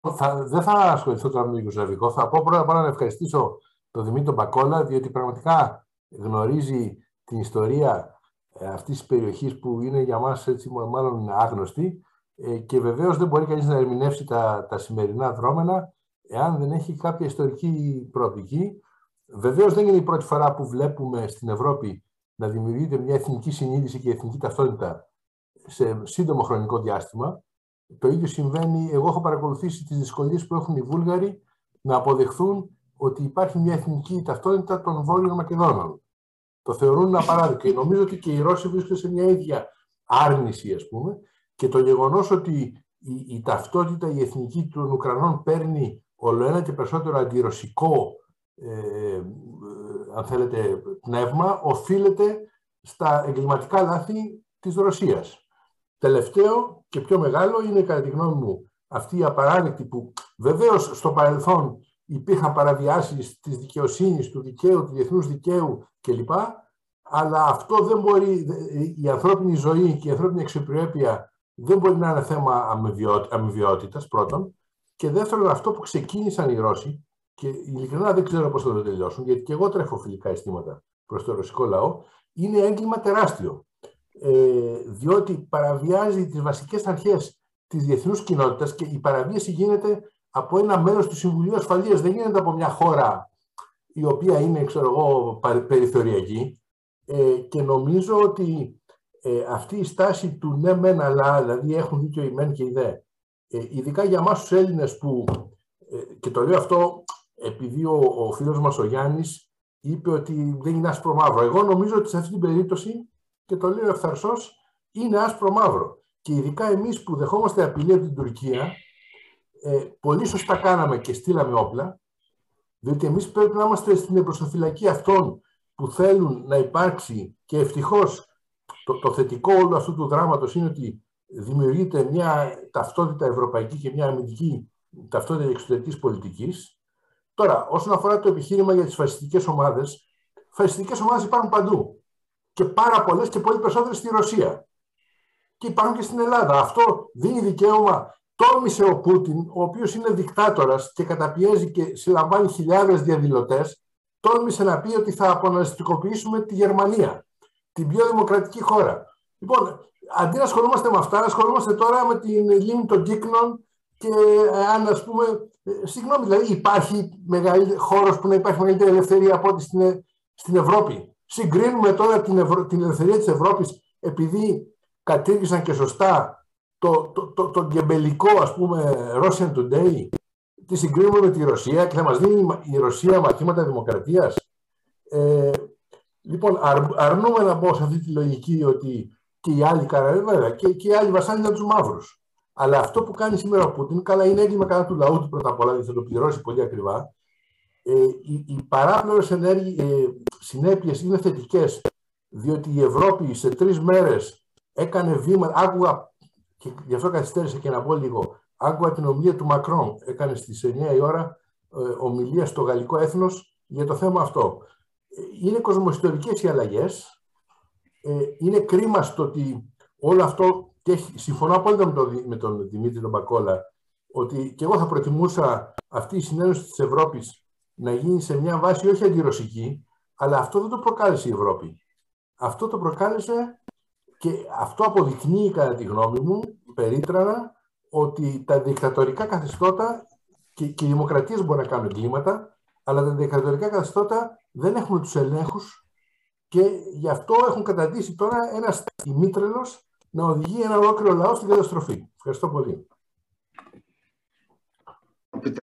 θα, δεν θα ασχοληθώ τώρα με το Ιουγκοσλαβικό. Θα πω πρώτα απ' όλα να ευχαριστήσω τον Δημήτρη Μπακόλα, διότι πραγματικά γνωρίζει την ιστορία ε, αυτής της περιοχής που είναι για μα μάλλον άγνωστη. Ε, και βεβαίως δεν μπορεί κανείς να ερμηνεύσει τα, τα σημερινά δρόμενα εάν δεν έχει κάποια ιστορική προοπτική. Βεβαίως δεν είναι η πρώτη φορά που βλέπουμε στην Ευρώπη να δημιουργείται μια εθνική συνείδηση και εθνική ταυτότητα σε σύντομο χρονικό διάστημα. Το ίδιο συμβαίνει, εγώ έχω παρακολουθήσει τις δυσκολίες που έχουν οι Βούλγαροι να αποδεχθούν ότι υπάρχει μια εθνική ταυτότητα των Βόρειων Μακεδόνων. Το θεωρούν απαράδεκτο και νομίζω ότι και οι Ρώσοι βρίσκονται σε μια ίδια άρνηση, ας πούμε, και το γεγονός ότι η, η ταυτότητα, η εθνική των Ουκρανών παίρνει όλο ένα και περισσότερο αντιρωσικό, ε, ε, αν θέλετε, πνεύμα, οφείλεται στα εγκληματικά λάθη της Ρωσίας. Τελευταίο και πιο μεγάλο είναι, κατά τη γνώμη μου, αυτή η απαράδεκτη που βεβαίως στο παρελθόν υπήρχαν παραβιάσεις της δικαιοσύνης, του δικαίου, του διεθνούς δικαίου κλπ. Αλλά αυτό δεν μπορεί, η ανθρώπινη ζωή και η ανθρώπινη εξωπρέπεια δεν μπορεί να είναι θέμα αμοιβαιότητας πρώτον. Και δεύτερον, αυτό που ξεκίνησαν οι Ρώσοι, και ειλικρινά δεν ξέρω πώς θα το τελειώσουν, γιατί και εγώ τρέφω φιλικά αισθήματα προς το ρωσικό λαό, είναι έγκλημα τεράστιο. Ε, διότι παραβιάζει τις βασικές αρχές της διεθνούς κοινότητας και η παραβίαση γίνεται από ένα μέλος του Συμβουλίου Ασφαλείας, δεν γίνεται από μια χώρα η οποία είναι, ξέρω εγώ, περιθωριακή. Ε, και νομίζω ότι ε, αυτή η στάση του ναι μεν αλλά, δηλαδή έχουν δίκιο οι μεν και οι δε, ε, ειδικά για εμάς τους Έλληνες που, ε, και το λέω αυτό επειδή ο, ο φίλος μας ο Γιάννης είπε ότι δεν είναι άσπρο μαύρο. Εγώ νομίζω ότι σε αυτή την περίπτωση, και το λέω ευθαρσώς, είναι άσπρο μαύρο. Και ειδικά εμείς που δεχόμαστε απειλή από την Τουρκία, ε, πολύ σωστά κάναμε και στείλαμε όπλα, διότι εμείς πρέπει να είμαστε στην εμπροστοφυλακή αυτών που θέλουν να υπάρξει και ευτυχώς το, το θετικό όλου αυτού του δράματος είναι ότι δημιουργείται μια ταυτότητα ευρωπαϊκή και μια αμυντική ταυτότητα εξωτερικής πολιτικής. Τώρα, όσον αφορά το επιχείρημα για τις φασιστικές ομάδες, φασιστικές ομάδες υπάρχουν παντού. Και πάρα πολλές και πολύ περισσότερες στη Ρωσία. Και υπάρχουν και στην Ελλάδα. Αυτό δίνει δικαίωμα τόλμησε ο Πούτιν, ο οποίος είναι δικτάτορας και καταπιέζει και συλλαμβάνει χιλιάδες διαδηλωτές, τόλμησε να πει ότι θα αποναστικοποιήσουμε τη Γερμανία, την πιο δημοκρατική χώρα. Λοιπόν, αντί να ασχολούμαστε με αυτά, ασχολούμαστε τώρα με την λίμνη των κύκνων και ε, αν ας πούμε, ε, συγγνώμη, δηλαδή υπάρχει χώρος που να υπάρχει μεγαλύτερη ελευθερία από ό,τι στην, στην Ευρώπη. Συγκρίνουμε τώρα την, Ευρω... την ελευθερία της Ευρώπης επειδή κατήργησαν και σωστά το, το, το, το γκεμπελικό, ας πούμε, Russian Today, τη συγκρίνουμε με τη Ρωσία και θα μας δίνει η Ρωσία μαθήματα δημοκρατίας. Ε, λοιπόν, αρνούμε να μπω σε αυτή τη λογική ότι και οι άλλοι βέβαια, και, και οι άλλοι βασάνοι είναι τους μαύρους. Αλλά αυτό που κάνει σήμερα ο Πούτιν, καλά είναι έγκλημα κατά του λαού του πρώτα απ' όλα, θα το πληρώσει πολύ ακριβά. Ε, οι, οι παράπλευρες ε, συνέπειες είναι θετικές, διότι η Ευρώπη σε τρεις μέρες έκανε βήμα, άκουγα και γι' αυτό καθυστέρησα και να πω λίγο. Άκουγα την ομιλία του Μακρόν, έκανε στις 9 η ώρα ε, ομιλία στο γαλλικό έθνος για το θέμα αυτό. Ε, είναι κοσμοϊστορικές οι αλλαγές. Ε, είναι κρίμα στο ότι όλο αυτό, και συμφωνώ απόλυτα με τον, με τον Δημήτρη τον Μπακόλα, ότι και εγώ θα προτιμούσα αυτή η συνένωση της Ευρώπης να γίνει σε μια βάση όχι αντιρωσική, αλλά αυτό δεν το προκάλεσε η Ευρώπη. Αυτό το προκάλεσε και αυτό αποδεικνύει, κατά τη γνώμη μου, περίτρανα, ότι τα δικτατορικά καθεστώτα και, και οι δημοκρατίες μπορεί να κάνουν εγκλήματα, αλλά τα δικτατορικά καθεστώτα δεν έχουν τους ελέγχους και γι' αυτό έχουν καταντήσει τώρα ένας ημίτρελος να οδηγεί ένα ολόκληρο λαό στην καταστροφή. Ευχαριστώ πολύ.